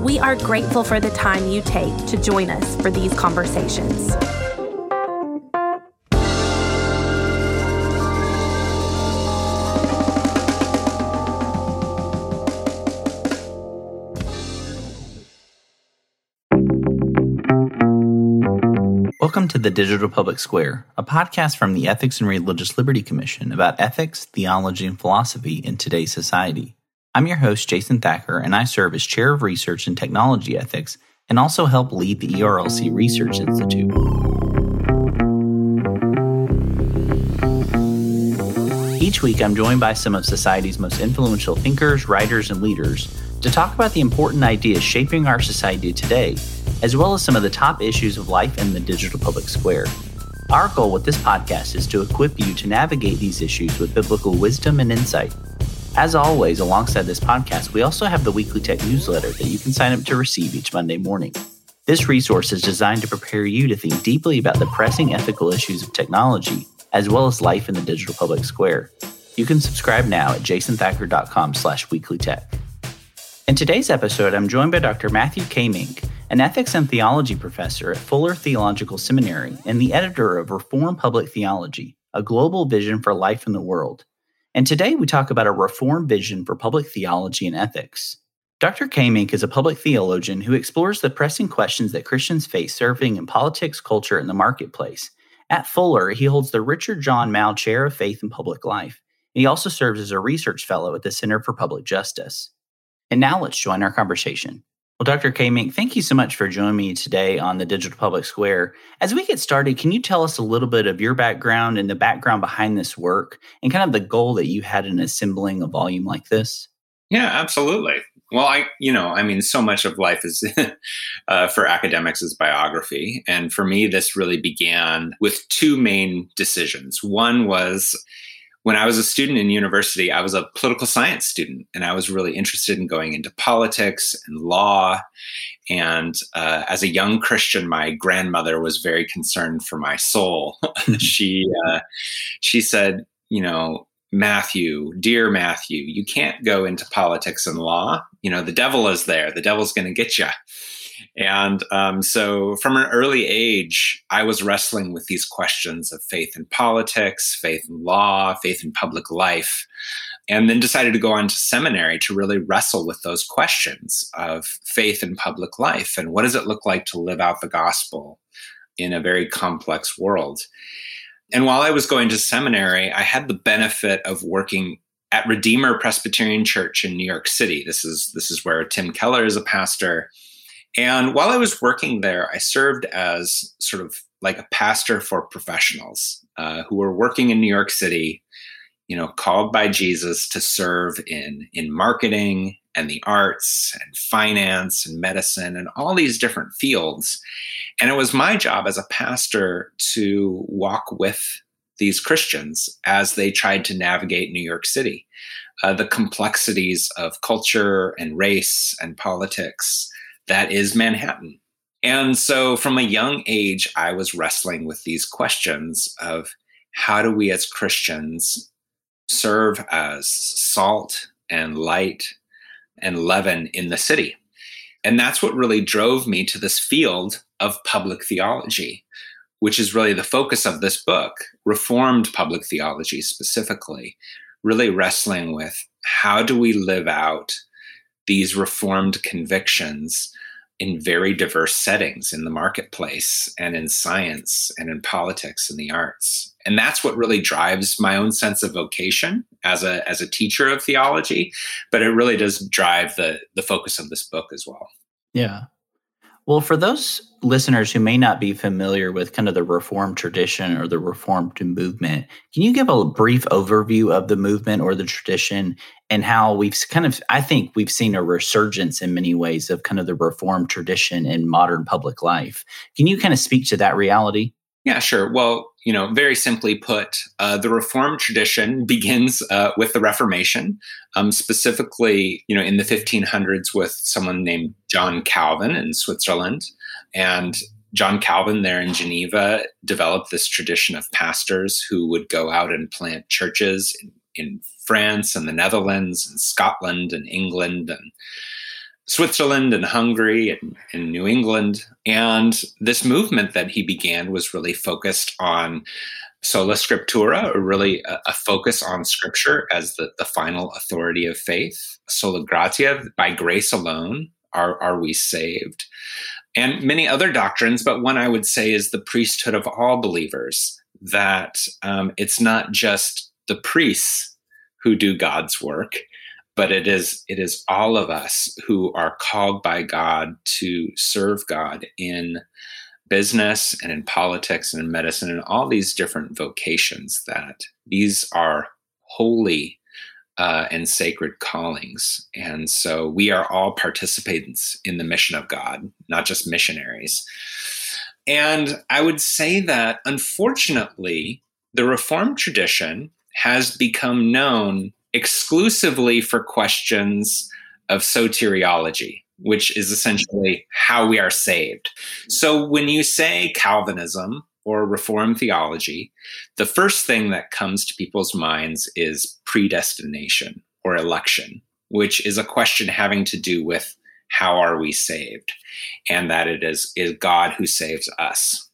We are grateful for the time you take to join us for these conversations. Welcome to the Digital Public Square, a podcast from the Ethics and Religious Liberty Commission about ethics, theology, and philosophy in today's society. I'm your host, Jason Thacker, and I serve as Chair of Research and Technology Ethics and also help lead the ERLC Research Institute. Each week, I'm joined by some of society's most influential thinkers, writers, and leaders to talk about the important ideas shaping our society today as well as some of the top issues of life in the digital public square. Our goal with this podcast is to equip you to navigate these issues with biblical wisdom and insight. As always, alongside this podcast, we also have the weekly tech newsletter that you can sign up to receive each Monday morning. This resource is designed to prepare you to think deeply about the pressing ethical issues of technology, as well as life in the digital public square. You can subscribe now at jasonthacker.com slash weeklytech. In today's episode, I'm joined by Dr. Matthew Kaemingk, an ethics and theology professor at Fuller Theological Seminary and the editor of Reformed Public Theology, a global vision for life in the world. And today we talk about a reform vision for public theology and ethics. Dr. Kaemingk is a public theologian who explores the pressing questions that Christians face serving in politics, culture, and the marketplace. At Fuller, he holds the Richard John Mouw Chair of Faith and Public Life. He also serves as a research fellow at the Center for Public Justice. And now let's join our conversation. Well, Dr. Kaemingk, thank you so much for joining me today on the Digital Public Square. As we get started, can you tell us a little bit of your background and the background behind this work and kind of the goal that you had in assembling a volume like this? Yeah, absolutely. Well, I, you know, I mean, so much of life is uh, for academics is biography. And for me, this really began with two main decisions. One was, when I was a student in university, I was a political science student, and I was really interested in going into politics and law. And uh, as a young Christian, my grandmother was very concerned for my soul. she uh, she said, you know, Matthew, dear Matthew, you can't go into politics and law. You know, the devil is there. The devil's going to get you. And um, so from an early age, I was wrestling with these questions of faith in politics, faith in law, faith in public life, and then decided to go on to seminary to really wrestle with those questions of faith in public life and what does it look like to live out the gospel in a very complex world. And while I was going to seminary, I had the benefit of working at Redeemer Presbyterian Church in New York City. This is this is where Tim Keller is a pastor and while I was working there, I served as sort of like a pastor for professionals uh, who were working in New York City, you know, called by Jesus to serve in in marketing and the arts and finance and medicine and all these different fields. And it was my job as a pastor to walk with these Christians as they tried to navigate New York City, uh, the complexities of culture and race and politics that is Manhattan. And so from a young age, I was wrestling with these questions of how do we as Christians serve as salt and light and leaven in the city? And that's what really drove me to this field of public theology, which is really the focus of this book, Reformed Public Theology specifically, really wrestling with how do we live out these Reformed convictions in very diverse settings in the marketplace and in science and in politics and the arts. And that's what really drives my own sense of vocation as a as a teacher of theology but it really does drive the the focus of this book as well. Yeah. Well for those listeners who may not be familiar with kind of the reform tradition or the Reformed movement, can you give a brief overview of the movement or the tradition and how we've kind of, I think we've seen a resurgence in many ways of kind of the Reformed tradition in modern public life. Can you kind of speak to that reality? Yeah, sure. Well, you know, very simply put, uh, the Reformed tradition begins uh, with the Reformation, um, specifically, you know, in the 1500s with someone named John Calvin in Switzerland. And John Calvin there in Geneva developed this tradition of pastors who would go out and plant churches in, in France and the Netherlands and Scotland and England and Switzerland and Hungary and, and, New England. And this movement that he began was really focused on sola scriptura, or really a, a focus on scripture as the, the final authority of faith. Sola gratia, by grace alone are, are we saved. And many other doctrines, but one I would say is the priesthood of all believers, that um, it's not just the priests who do God's work, but it is it is all of us who are called by God to serve God in business and in politics and in medicine and all these different vocations that these are holy uh, and sacred callings. And so we are all participants in the mission of God, not just missionaries. And I would say that unfortunately, the Reformed tradition has become known exclusively for questions of soteriology, which is essentially how we are saved. So when you say Calvinism or Reformed theology, the first thing that comes to people's minds is predestination or election, which is a question having to do with how are we saved and that it is, is God who saves us.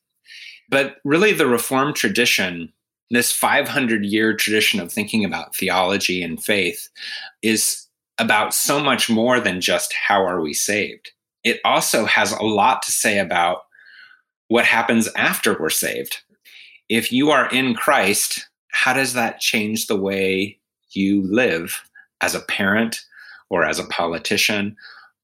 But really, the Reformed tradition this 500 year tradition of thinking about theology and faith is about so much more than just how are we saved. It also has a lot to say about what happens after we're saved. If you are in Christ, how does that change the way you live as a parent or as a politician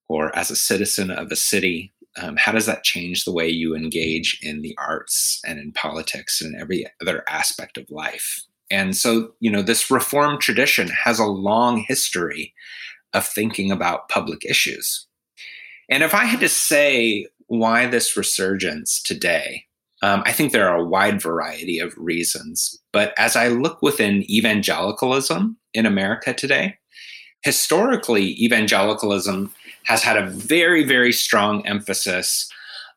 or as a citizen of a city? Um, how does that change the way you engage in the arts and in politics and every other aspect of life? And so you know this reform tradition has a long history of thinking about public issues. And if i had to say why this resurgence today um, i think there are a wide variety of reasons but as i look within evangelicalism in america today historically evangelicalism has had a very, very strong emphasis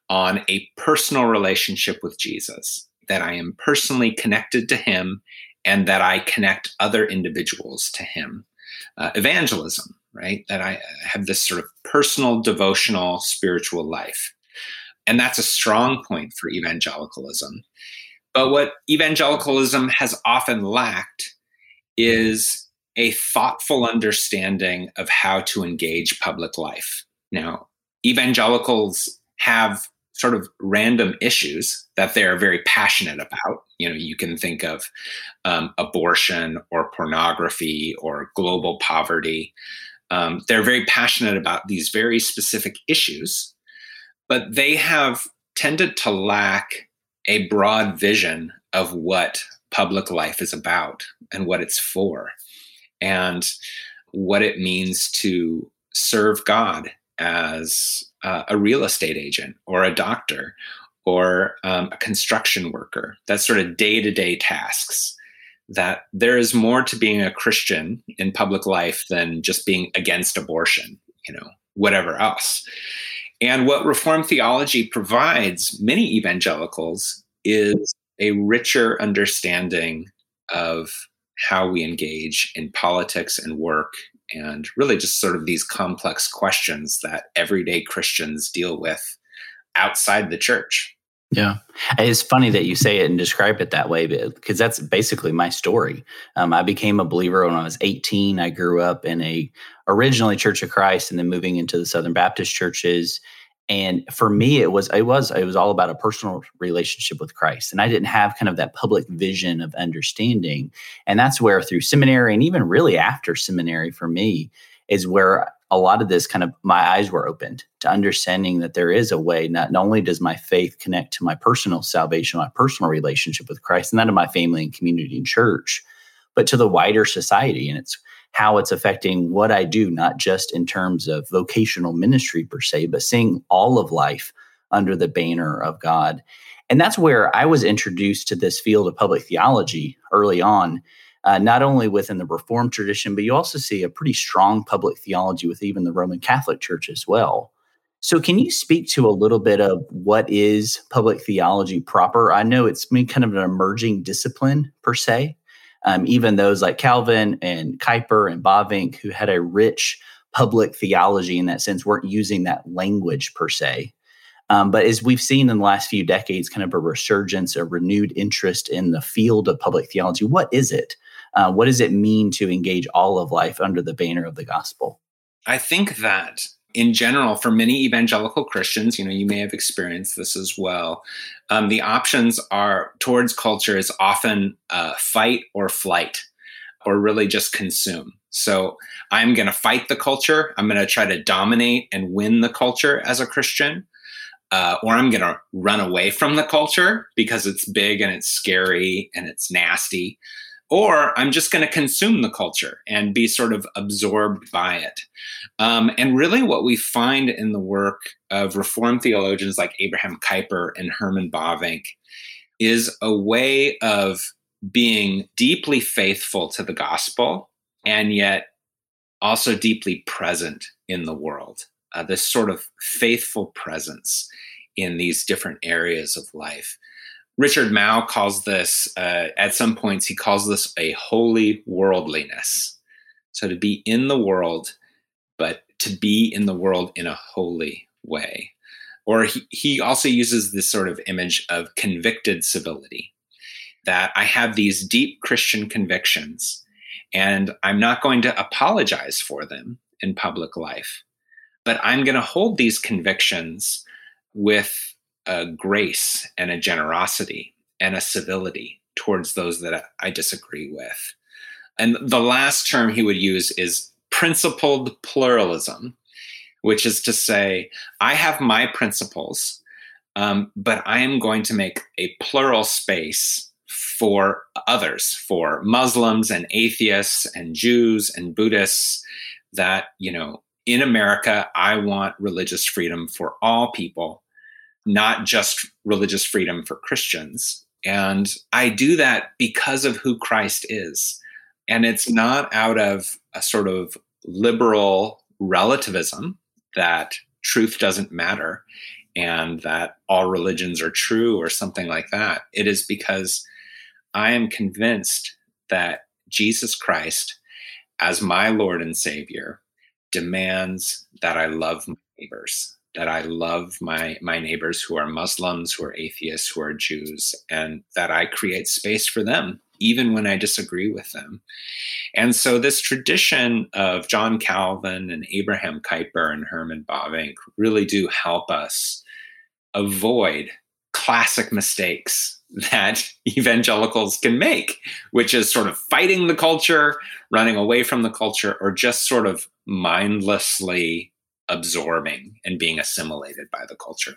on a personal relationship with Jesus, that I am personally connected to him and that I connect other individuals to him. Uh, evangelism, right? That I have this sort of personal, devotional, spiritual life. And that's a strong point for evangelicalism. But what evangelicalism has often lacked is a thoughtful understanding of how to engage public life. Now, evangelicals have sort of random issues that they're very passionate about. You know, you can think of um, abortion or pornography or global poverty. Um, they're very passionate about these very specific issues, but they have tended to lack a broad vision of what public life is about and what it's for and what it means to serve God as uh, a real estate agent or a doctor or um, a construction worker. That sort of day to day tasks. That there is more to being a Christian in public life than just being against abortion, you know, whatever else. And what Reformed theology provides many evangelicals is a richer understanding of how we engage in politics and work and really just sort of these complex questions that everyday Christians deal with outside the church. Yeah. It's funny that you say it and describe it that way because that's basically my story. Um, I became a believer when I was 18. I grew up in a originally Church of Christ and then moving into the Southern Baptist churches and for me it was it was it was all about a personal relationship with christ and i didn't have kind of that public vision of understanding and that's where through seminary and even really after seminary for me is where a lot of this kind of my eyes were opened to understanding that there is a way. Not, not only does my faith connect to my personal salvation, my personal relationship with Christ, and that of my family and community and church, but to the wider society. And it's how it's affecting what I do, not just in terms of vocational ministry per se, but seeing all of life under the banner of God. And that's where I was introduced to this field of public theology early on uh, not only within the Reformed tradition, but you also see a pretty strong public theology with even the Roman Catholic Church as well. So, can you speak to a little bit of what is public theology proper? I know it's been kind of an emerging discipline per se. Um, even those like Calvin and Kuyper and Bavinck, who had a rich public theology in that sense, weren't using that language per se. Um, but as we've seen in the last few decades, kind of a resurgence, a renewed interest in the field of public theology. What is it? Uh, what does it mean to engage all of life under the banner of the gospel? I think that in general, for many evangelical Christians, you know, you may have experienced this as well. Um, the options are towards culture is often uh, fight or flight, or really just consume. So I'm going to fight the culture. I'm going to try to dominate and win the culture as a Christian. Uh, or I'm going to run away from the culture because it's big and it's scary and it's nasty or I'm just going to consume the culture and be sort of absorbed by it. Um, and really, what we find in the work of Reformed theologians like Abraham Kuyper and Herman Bavinck is a way of being deeply faithful to the gospel and yet also deeply present in the world. Uh, this sort of faithful presence in these different areas of life. Richard Mouw calls this, uh, at some points, he calls this a holy worldliness. So to be in the world, but to be in the world in a holy way. Or he, he also uses this sort of image of convicted civility that I have these deep Christian convictions and I'm not going to apologize for them in public life, but I'm going to hold these convictions with a grace and a generosity and a civility towards those that I disagree with. And the last term he would use is principled pluralism, which is to say, I have my principles, um, but I am going to make a plural space for others, for Muslims and atheists and Jews and Buddhists, that, you know, in America, I want religious freedom for all people not just religious freedom for Christians. And I do that because of who Christ is. And it's not out of a sort of liberal relativism that truth doesn't matter and that all religions are true or something like that. It is because I am convinced that Jesus Christ, as my Lord and Savior, demands that I love my neighbors that I love my my neighbors who are Muslims, who are atheists, who are Jews, and that I create space for them even when I disagree with them. And so this tradition of John Calvin and Abraham Kuyper and Herman Bavinck really do help us avoid classic mistakes that evangelicals can make, which is sort of fighting the culture, running away from the culture, or just sort of mindlessly absorbing and being assimilated by the culture.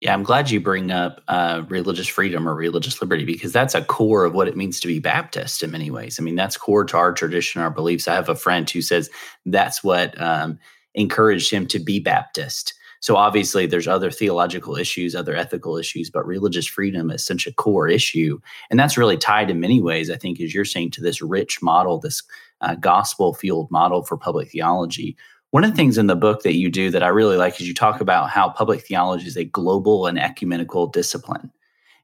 Yeah, I'm glad you bring up uh, religious freedom or religious liberty because that's a core of what it means to be Baptist in many ways. I mean, that's core to our tradition, our beliefs. I have a friend who says that's what um, encouraged him to be Baptist. So obviously, there's other theological issues, other ethical issues, but religious freedom is such a core issue, and that's really tied in many ways. I think, as you're saying, to this rich model, this uh, gospel-fueled model for public theology, one of the things in the book that you do that I really like is you talk about how public theology is a global and ecumenical discipline.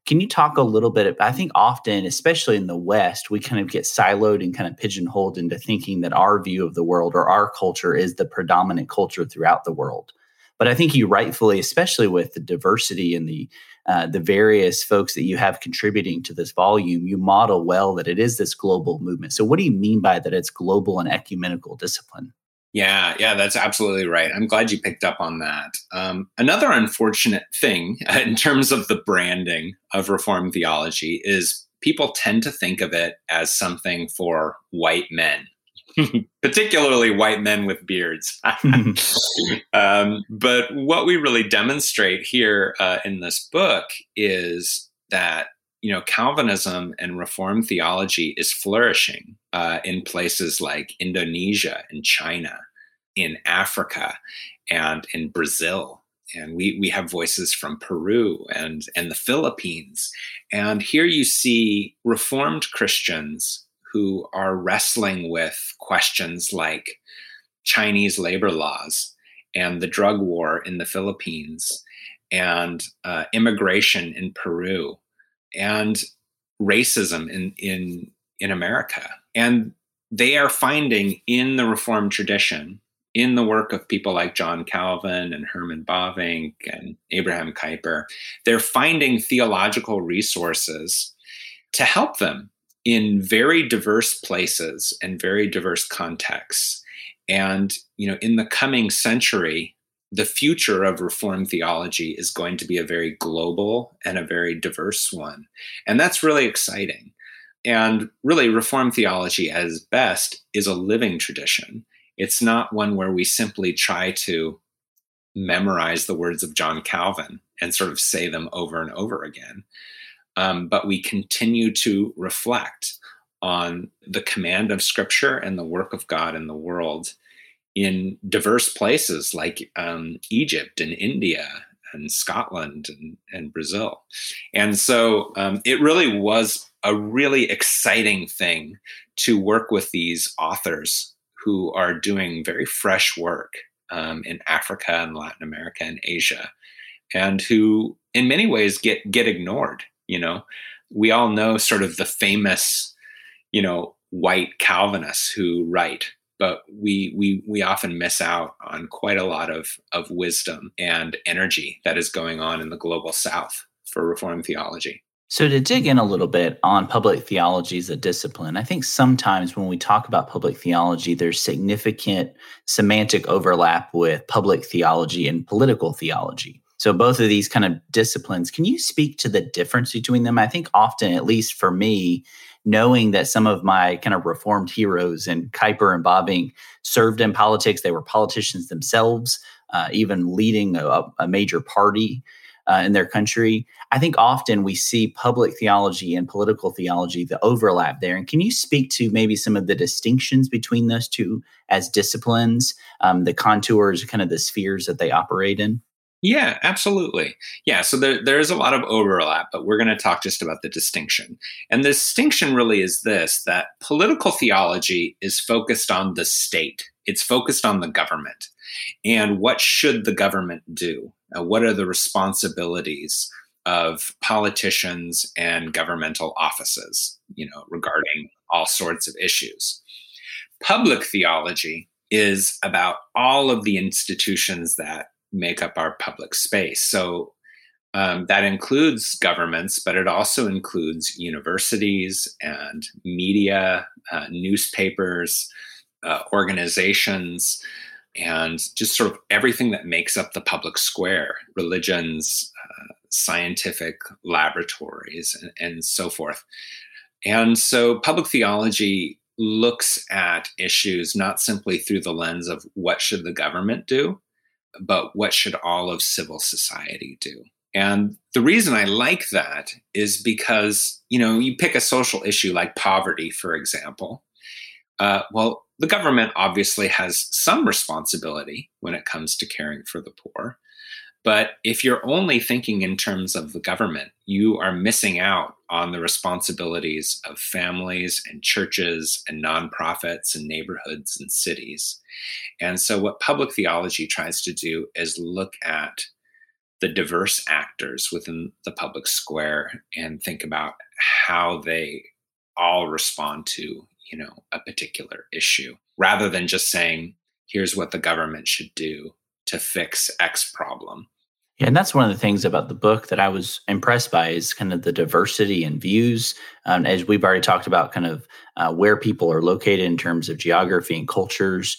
Can you talk a little bit? I think often, especially in the West, we kind of get siloed and kind of pigeonholed into thinking that our view of the world or our culture is the predominant culture throughout the world. But I think you rightfully, especially with the diversity and the uh, the various folks that you have contributing to this volume, you model well that it is this global movement. So, what do you mean by that? It's global and ecumenical discipline. Yeah, yeah, that's absolutely right. I'm glad you picked up on that. Um, another unfortunate thing in terms of the branding of Reformed theology is people tend to think of it as something for white men. particularly white men with beards. um, but what we really demonstrate here uh, in this book is that you know Calvinism and Reformed theology is flourishing uh, in places like Indonesia and China, in Africa, and in Brazil. And we, we have voices from Peru and, and the Philippines. And here you see Reformed Christians who are wrestling with questions like Chinese labor laws and the drug war in the Philippines and uh, immigration in Peru and racism in, in, in America. And they are finding in the Reformed tradition, in the work of people like John Calvin and Herman Bavinck and Abraham Kuyper, they're finding theological resources to help them in very diverse places and very diverse contexts. And, you know, in the coming century, the future of Reformed theology is going to be a very global and a very diverse one. And that's really exciting. And really, Reformed theology, as best, is a living tradition. It's not one where we simply try to memorize the words of John Calvin and sort of say them over and over again um, but we continue to reflect on the command of Scripture and the work of God in the world in diverse places like um, Egypt and India and Scotland and, and Brazil. And so um, it really was a really exciting thing to work with these authors who are doing very fresh work um, in Africa and Latin America and Asia, and who in many ways get get ignored you know we all know sort of the famous you know white calvinists who write but we we we often miss out on quite a lot of of wisdom and energy that is going on in the global south for reform theology so to dig in a little bit on public theology as a discipline i think sometimes when we talk about public theology there's significant semantic overlap with public theology and political theology so both of these kind of disciplines, can you speak to the difference between them? I think often, at least for me, knowing that some of my kind of reformed heroes and Kuyper and Bavinck served in politics, they were politicians themselves, uh, even leading a, a major party uh, in their country. I think often we see public theology and political theology, the overlap there. And can you speak to maybe some of the distinctions between those two as disciplines, um, the contours, kind of the spheres that they operate in? Yeah, absolutely. Yeah, so there, there is a lot of overlap, but we're going to talk just about the distinction. And the distinction really is this that political theology is focused on the state, it's focused on the government. And what should the government do? Uh, what are the responsibilities of politicians and governmental offices, you know, regarding all sorts of issues? Public theology is about all of the institutions that make up our public space. So um, that includes governments, but it also includes universities and media, uh, newspapers, uh, organizations, and just sort of everything that makes up the public square religions, uh, scientific laboratories, and, and so forth. And so public theology looks at issues not simply through the lens of what should the government do, but what should all of civil society do? And the reason I like that is because, you know, you pick a social issue like poverty, for example. Uh, well, the government obviously has some responsibility when it comes to caring for the poor. But if you're only thinking in terms of the government, you are missing out on the responsibilities of families and churches and nonprofits and neighborhoods and cities. And so, what public theology tries to do is look at the diverse actors within the public square and think about how they all respond to you know a particular issue rather than just saying here's what the government should do to fix x problem yeah, and that's one of the things about the book that I was impressed by is kind of the diversity and views. Um, as we've already talked about, kind of uh, where people are located in terms of geography and cultures.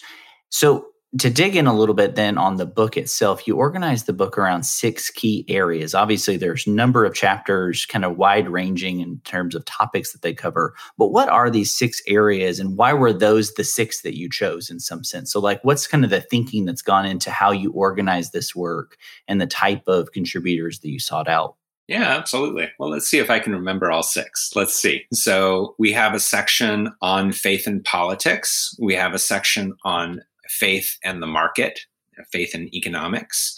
So, to dig in a little bit then on the book itself, you organize the book around six key areas. Obviously, there's number of chapters, kind of wide ranging in terms of topics that they cover. But what are these six areas and why were those the six that you chose in some sense? So, like, what's kind of the thinking that's gone into how you organize this work and the type of contributors that you sought out? Yeah, absolutely. Well, let's see if I can remember all six. Let's see. So, we have a section on faith and politics, we have a section on faith and the market, faith and economics.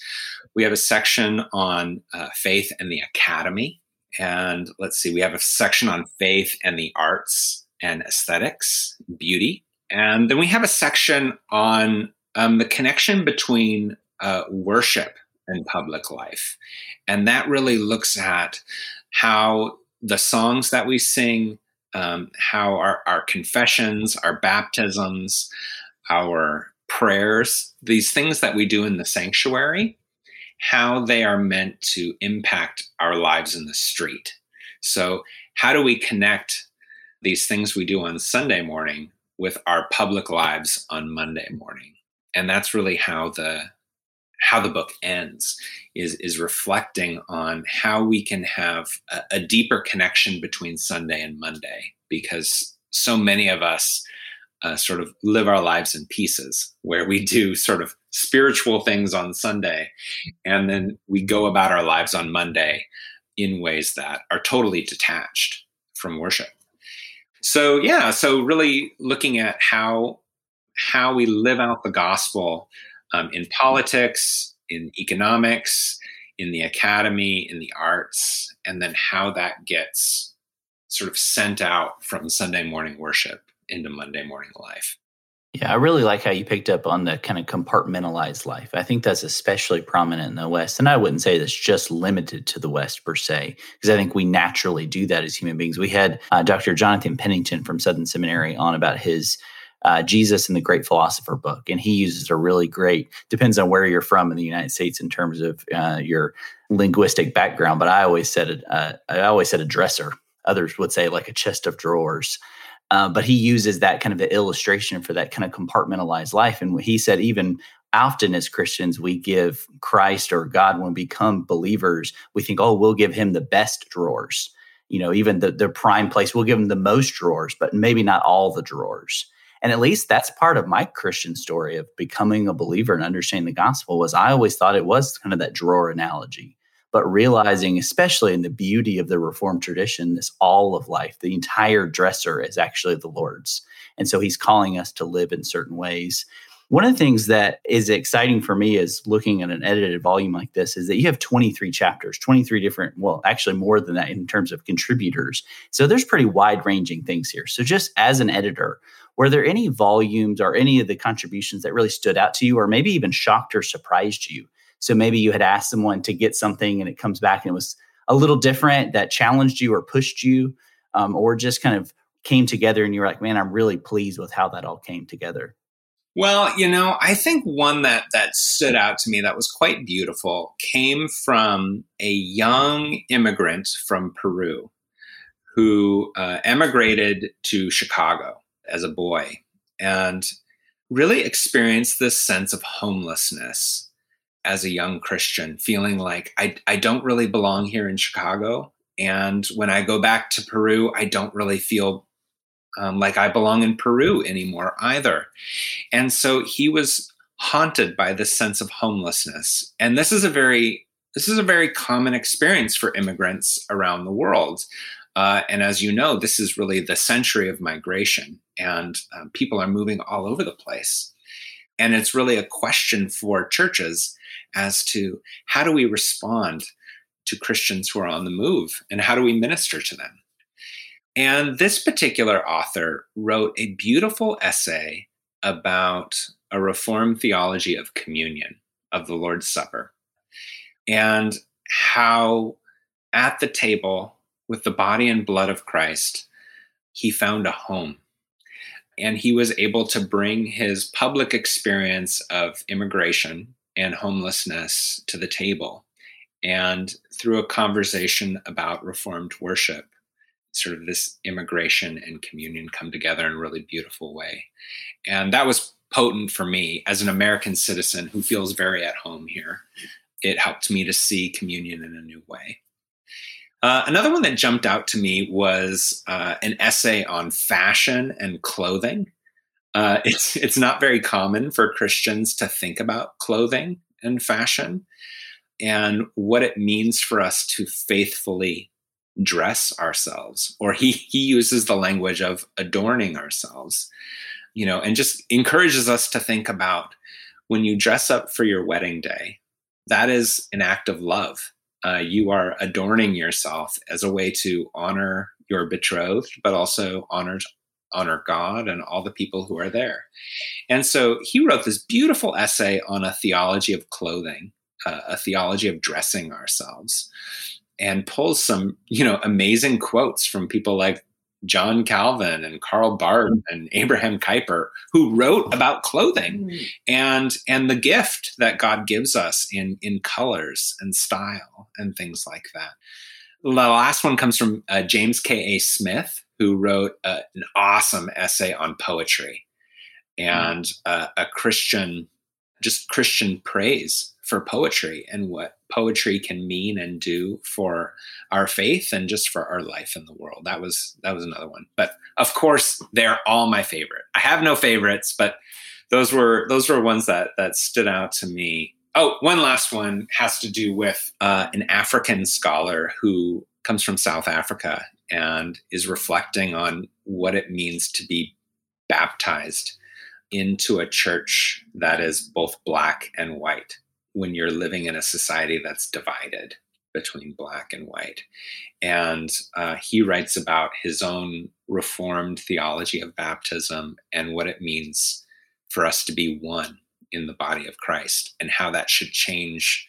We have a section on uh, faith and the academy. And let's see, we have a section on faith and the arts and aesthetics, beauty. And then we have a section on um, the connection between uh, worship and public life. And that really looks at how the songs that we sing, um, how our, our confessions, our baptisms, our prayers, these things that we do in the sanctuary, how they are meant to impact our lives in the street. So, how do we connect these things we do on Sunday morning with our public lives on Monday morning? And that's really how the how the book ends is is reflecting on how we can have a, a deeper connection between Sunday and Monday because so many of us uh, sort of live our lives in pieces where we do sort of spiritual things on Sunday and then we go about our lives on Monday in ways that are totally detached from worship. So yeah, so really looking at how how we live out the gospel um, in politics, in economics, in the academy, in the arts, and then how that gets sort of sent out from Sunday morning worship into Monday morning life. Yeah, I really like how you picked up on the kind of compartmentalized life. I think that's especially prominent in the West. And I wouldn't say that's just limited to the West per se, because I think we naturally do that as human beings. We had uh, Dr. Jonathan Pennington from Southern Seminary on about his uh, Jesus and the Great Philosopher book. And he uses a really great, depends on where you're from in the United States in terms of uh, your linguistic background. But I always said uh, I always said a dresser. Others would say like a chest of drawers. Uh, but he uses that kind of an illustration for that kind of compartmentalized life. And he said, even often as Christians, we give Christ or God, when we become believers, we think, oh, we'll give him the best drawers. You know, even the, the prime place, we'll give him the most drawers, but maybe not all the drawers. And at least that's part of my Christian story of becoming a believer and understanding the gospel was I always thought it was kind of that drawer analogy but realizing, especially in the beauty of the Reformed tradition, this all of life, the entire dresser is actually the Lord's. And so he's calling us to live in certain ways. One of the things that is exciting for me is looking at an edited volume like this is that you have 23 chapters, 23 different, well, actually more than that in terms of contributors. So there's pretty wide ranging things here. So just as an editor, were there any volumes or any of the contributions that really stood out to you or maybe even shocked or surprised you so maybe you had asked someone to get something and it comes back and it was a little different that challenged you or pushed you, um, or just kind of came together and you're like, man, I'm really pleased with how that all came together. Well, you know, I think one that that stood out to me that was quite beautiful came from a young immigrant from Peru who uh, emigrated to Chicago as a boy and really experienced this sense of homelessness as a young Christian, feeling like I, I don't really belong here in Chicago. And when I go back to Peru, I don't really feel um, like I belong in Peru anymore either. And so he was haunted by this sense of homelessness. And this is a very this is a very common experience for immigrants around the world. Uh, and as you know, this is really the century of migration, and um, people are moving all over the place. And it's really a question for churches as to how do we respond to Christians who are on the move and how do we minister to them. And this particular author wrote a beautiful essay about a Reformed theology of communion, of the Lord's Supper, and how at the table with the body and blood of Christ, he found a home. And he was able to bring his public experience of immigration and homelessness to the table. And through a conversation about Reformed worship, sort of this immigration and communion come together in a really beautiful way. And that was potent for me as an American citizen who feels very at home here. It helped me to see communion in a new way. Uh, another one that jumped out to me was uh, an essay on fashion and clothing. Uh, it's it's not very common for Christians to think about clothing and fashion, and what it means for us to faithfully dress ourselves. Or he he uses the language of adorning ourselves, you know, and just encourages us to think about when you dress up for your wedding day. That is an act of love uh, you are adorning yourself as a way to honor your betrothed, but also honor honor God and all the people who are there. And so he wrote this beautiful essay on a theology of clothing, uh, a theology of dressing ourselves, and pulls some you know amazing quotes from people like John Calvin and Karl Barth mm. and Abraham Kuyper, who wrote about clothing mm. and and the gift that God gives us in in colors and style and things like that. The last one comes from uh, James K. A. Smith, who wrote uh, an awesome essay on poetry and uh, a Christian, just Christian praise for poetry and what poetry can mean and do for our faith and just for our life in the world. That was that was another one. But of course, they're all my favorite. I have no favorites, but those were those were ones that that stood out to me. Oh, one last one has to do with uh, an African scholar who comes from South Africa and is reflecting on what it means to be baptized into a church that is both black and white when you're living in a society that's divided between black and white. And uh, he writes about his own reformed theology of baptism and what it means for us to be one in the body of Christ and how that should change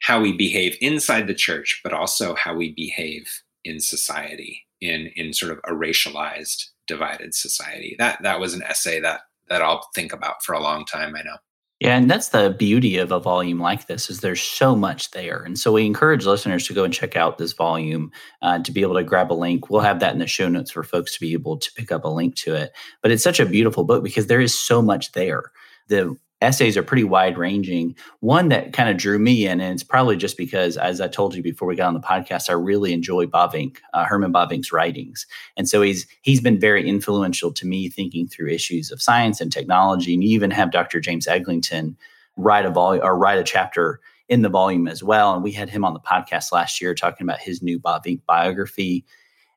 how we behave inside the church, but also how we behave in society, in in sort of a racialized, divided society. That that was an essay that that I'll think about for a long time. I know. Yeah, and that's the beauty of a volume like this is there's so much there, and so we encourage listeners to go and check out this volume uh, to be able to grab a link. We'll have that in the show notes for folks to be able to pick up a link to it. But it's such a beautiful book because there is so much there. The essays are pretty wide ranging. One that kind of drew me in, and it's probably just because, as I told you before we got on the podcast, I really enjoy Bavinck, uh, Herman Bavinck's writings, and so he's he's been very influential to me thinking through issues of science and technology. And you even have Dr. James Eglinton write a volume or write a chapter in the volume as well. And we had him on the podcast last year talking about his new Bavinck biography.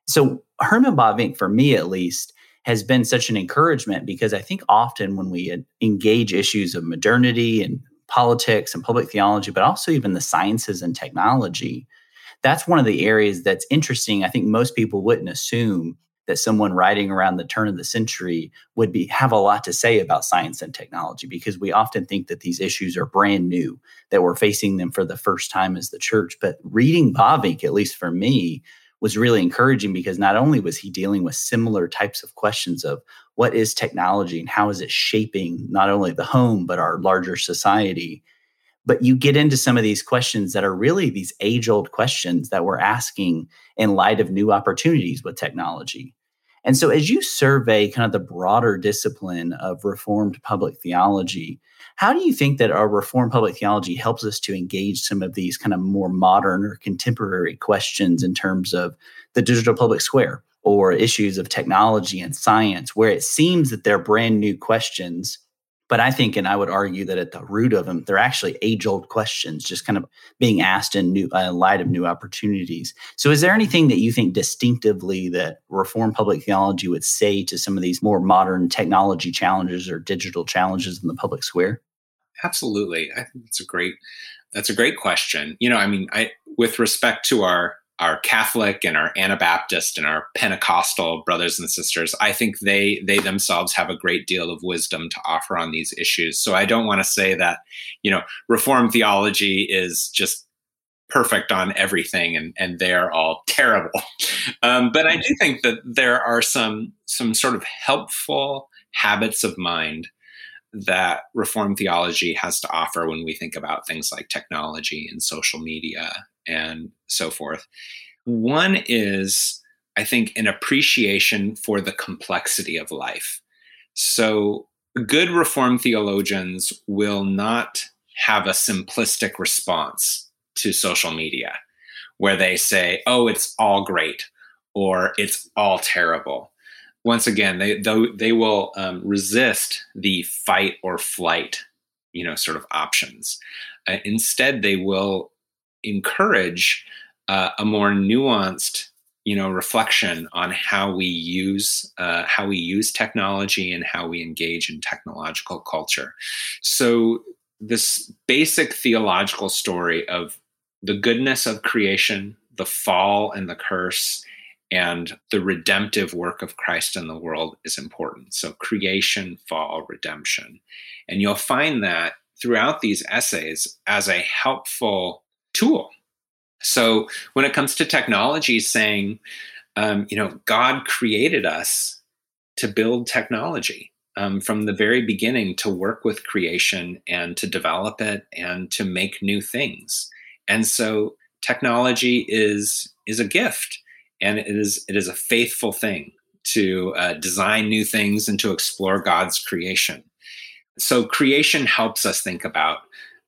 So Herman Bavinck, for me at least, has been such an encouragement because I think often when we engage issues of modernity and politics and public theology, but also even the sciences and technology, that's one of the areas that's interesting. I think most people wouldn't assume that someone writing around the turn of the century would be have a lot to say about science and technology because we often think that these issues are brand new that we're facing them for the first time as the church but reading Bavinck at least for me was really encouraging because not only was he dealing with similar types of questions of what is technology and how is it shaping not only the home but our larger society but you get into some of these questions that are really these age old questions that we're asking in light of new opportunities with technology and so as you survey kind of the broader discipline of reformed public theology how do you think that our Reformed public theology helps us to engage some of these kind of more modern or contemporary questions in terms of the digital public square or issues of technology and science, where it seems that they're brand new questions? But I think, and I would argue that at the root of them, they're actually age old questions, just kind of being asked in new uh, light of new opportunities. So, is there anything that you think distinctively that Reformed public theology would say to some of these more modern technology challenges or digital challenges in the public square? Absolutely. I think that's a great that's a great question. You know, I mean, I with respect to our our Catholic and our Anabaptist and our Pentecostal brothers and sisters, I think they they themselves have a great deal of wisdom to offer on these issues. So I don't want to say that, you know, Reformed theology is just perfect on everything and and they're all terrible. Um, but I do think that there are some some sort of helpful habits of mind that Reformed theology has to offer when we think about things like technology and social media and so forth. One is, I think, an appreciation for the complexity of life. So, good Reformed theologians will not have a simplistic response to social media where they say, oh, it's all great or it's all terrible. Once again, they they will um, resist the fight or flight, you know, sort of options. Uh, instead, they will encourage uh, a more nuanced you know reflection on how we use uh, how we use technology and how we engage in technological culture. So this basic theological story of the goodness of creation the fall and the curse and the redemptive work of christ in the world is important. So creation fall redemption. And you'll find that throughout these essays as a helpful tool so when it comes to technology, saying, um, you know, God created us to build technology um, from the very beginning to work with creation and to develop it and to make new things. And so technology is is a gift, and it is it is a faithful thing to uh, design new things and to explore God's creation. So creation helps us think about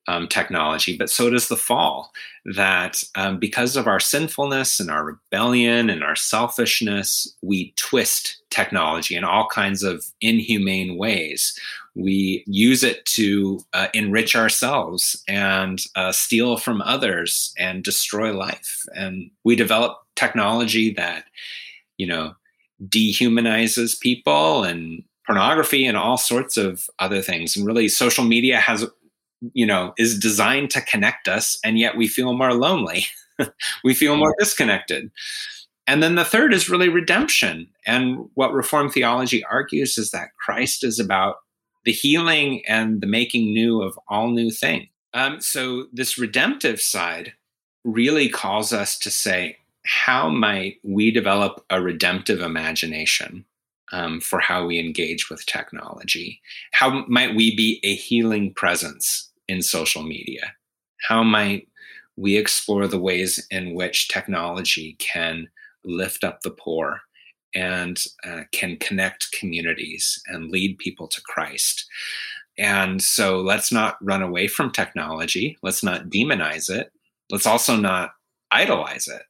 um, technology, but so does the fall. That um, because of our sinfulness and our rebellion and our selfishness, we twist technology in all kinds of inhumane ways. We use it to uh, enrich ourselves and uh, steal from others and destroy life. And we develop technology that, you know, dehumanizes people and pornography and all sorts of other things. And really, social media has you know is designed to connect us and yet we feel more lonely. We feel more disconnected. And then the third is really redemption. And what reformed theology argues is that christ is about the healing and the making new of all new things. Um, so this redemptive side really calls us to say how might we develop a redemptive imagination um, for how we engage with technology? How might we be a healing presence in social media? How might we explore the ways in which technology can lift up the poor and uh, can connect communities and lead people to Christ? And so let's not run away from technology. Let's not demonize it. Let's also not idolize it.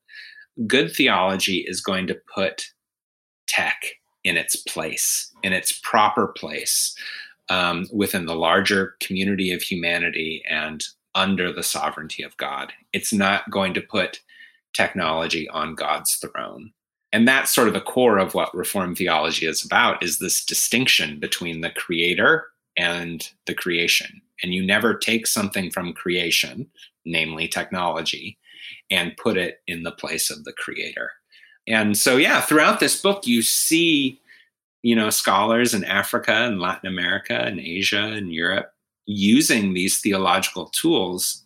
Good theology is going to put tech in its place, in its proper place um, within the larger community of humanity and under the sovereignty of God. It's not going to put technology on God's throne. And that's sort of the core of what Reformed theology is about is this distinction between the creator and the creation. And you never take something from creation, namely technology, and put it in the place of the creator. And so, yeah, throughout this book, you see you know, scholars in Africa and Latin America and Asia and Europe using these theological tools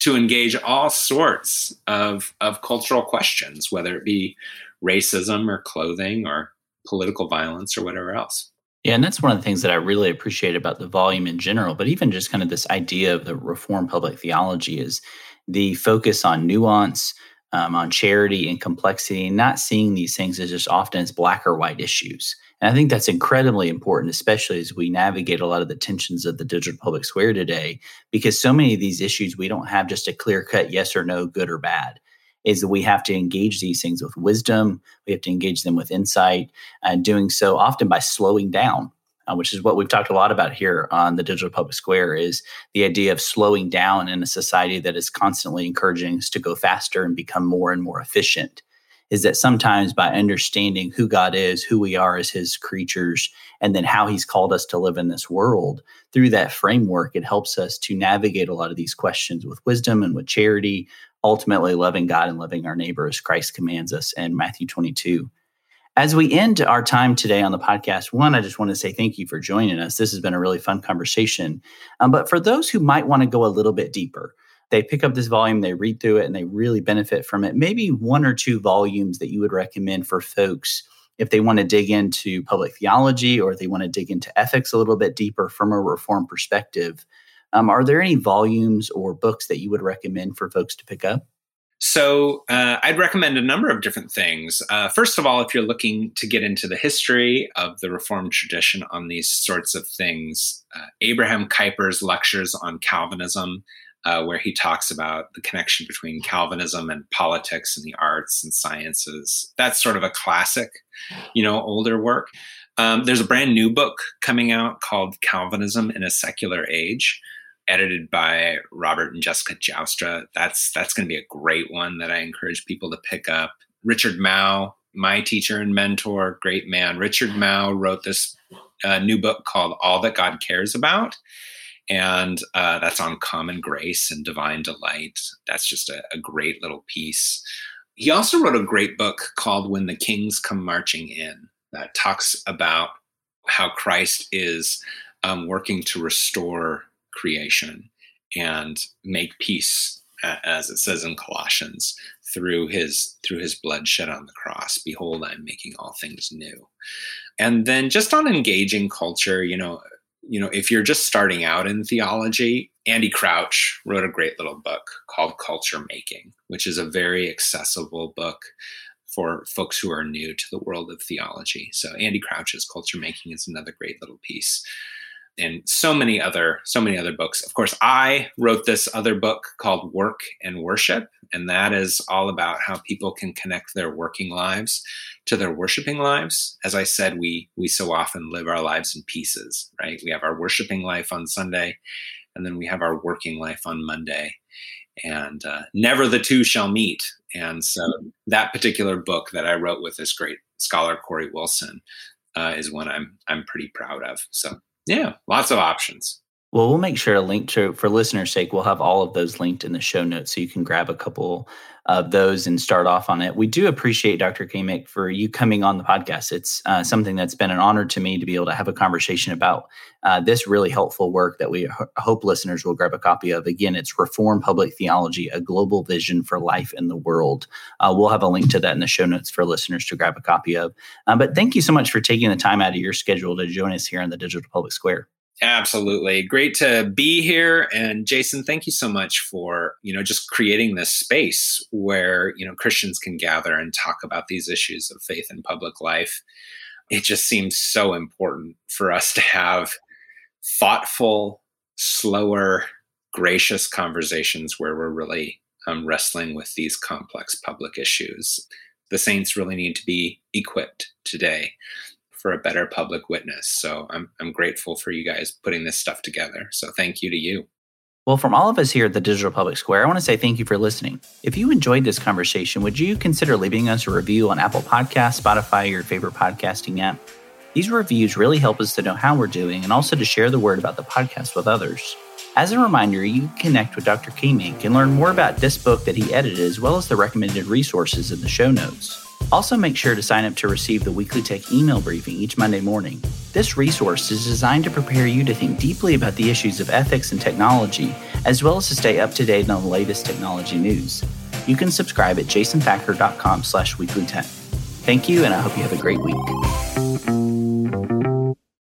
to engage all sorts of, of cultural questions, whether it be racism or clothing or political violence or whatever else. Yeah, and that's one of the things that I really appreciate about the volume in general, but even just kind of this idea of the reform public theology is the focus on nuance, um, on charity and complexity, and not seeing these things as just often as black or white issues. And I think that's incredibly important, especially as we navigate a lot of the tensions of the digital public square today, because so many of these issues we don't have just a clear cut yes or no, good or bad. Is that we have to engage these things with wisdom, we have to engage them with insight, and doing so often by slowing down, uh, which is what we've talked a lot about here on the digital public square is the idea of slowing down in a society that is constantly encouraging us to go faster and become more and more efficient is that sometimes by understanding who God is, who we are as his creatures, and then how he's called us to live in this world, through that framework, it helps us to navigate a lot of these questions with wisdom and with charity, ultimately loving God and loving our neighbor as Christ commands us in Matthew 22. As we end our time today on the podcast, one, I just want to say thank you for joining us. This has been a really fun conversation. Um, but for those who might want to go a little bit deeper, they pick up this volume, they read through it, and they really benefit from it. Maybe one or two volumes that you would recommend for folks if they want to dig into public theology or they want to dig into ethics a little bit deeper from a reform perspective. Um, are there any volumes or books that you would recommend for folks to pick up? So, uh, I'd recommend a number of different things. Uh, first of all, if you're looking to get into the history of the Reformed tradition on these sorts of things, uh, Abraham Kuyper's lectures on Calvinism, uh, where he talks about the connection between Calvinism and politics and the arts and sciences. That's sort of a classic, you know, older work. Um, there's a brand new book coming out called Calvinism in a Secular Age edited by Robert and Jessica Joustra. That's that's going to be a great one that I encourage people to pick up. Richard Mouw, my teacher and mentor, great man. Richard Mouw wrote this uh, new book called All That God Cares About. And uh, that's on common grace and divine delight. That's just a, a great little piece. He also wrote a great book called When the Kings Come Marching In that talks about how Christ is um, working to restore creation and make peace as it says in colossians through his through his blood shed on the cross behold i'm making all things new and then just on engaging culture you know you know if you're just starting out in theology andy crouch wrote a great little book called culture making which is a very accessible book for folks who are new to the world of theology. So andy crouch's culture making is another great little piece and so many other so many other books. Of course i wrote this other book called work and worship and that is all about how people can connect their working lives to their worshiping lives. As i said we we so often live our lives in pieces right? We have our worshiping life on sunday and then we have our working life on monday. And uh, never the two shall meet. And so that particular book that i wrote with this great scholar Cory Willson uh, is one i'm i'm pretty proud of. So yeah, lots of options. Well, we'll make sure to link to, for listeners' sake, we'll have all of those linked in the show notes so you can grab a couple of those and start off on it. We do appreciate Dr. Kaemingk for you coming on the podcast. It's uh, something that's been an honor to me to be able to have a conversation about uh, this really helpful work that we ho- hope listeners will grab a copy of. Again, it's Reform Public Theology, a global vision for life in the world. Uh, we'll have a link to that in the show notes for listeners to grab a copy of. Uh, but thank you so much for taking the time out of your schedule to join us here in the Digital Public Square. Absolutely. Great to be here. And Jason, thank you so much for, you know, just creating this space where, you know, Christians can gather and talk about these issues of faith and public life. It just seems so important for us to have thoughtful, slower, gracious conversations where we're really um, wrestling with these complex public issues. The saints really need to be equipped today for a better public witness. So I'm I'm grateful for you guys putting this stuff together. So thank you to you. Well, from all of us here at the Digital Public Square, I want to say thank you for listening. If you enjoyed this conversation, would you consider leaving us a review on Apple Podcasts, Spotify, your favorite podcasting app? These reviews really help us to know how we're doing and also to share the word about the podcast with others. As a reminder, you can connect with Dr. Kaemingk and learn more about this book that he edited as well as the recommended resources in the show notes. Also, make sure to sign up to receive the Weekly Tech email briefing each Monday morning. This resource is designed to prepare you to think deeply about the issues of ethics and technology, as well as to stay up to date on the latest technology news. You can subscribe at jasonthacker.com slash weeklytech. Thank you, and I hope you have a great week.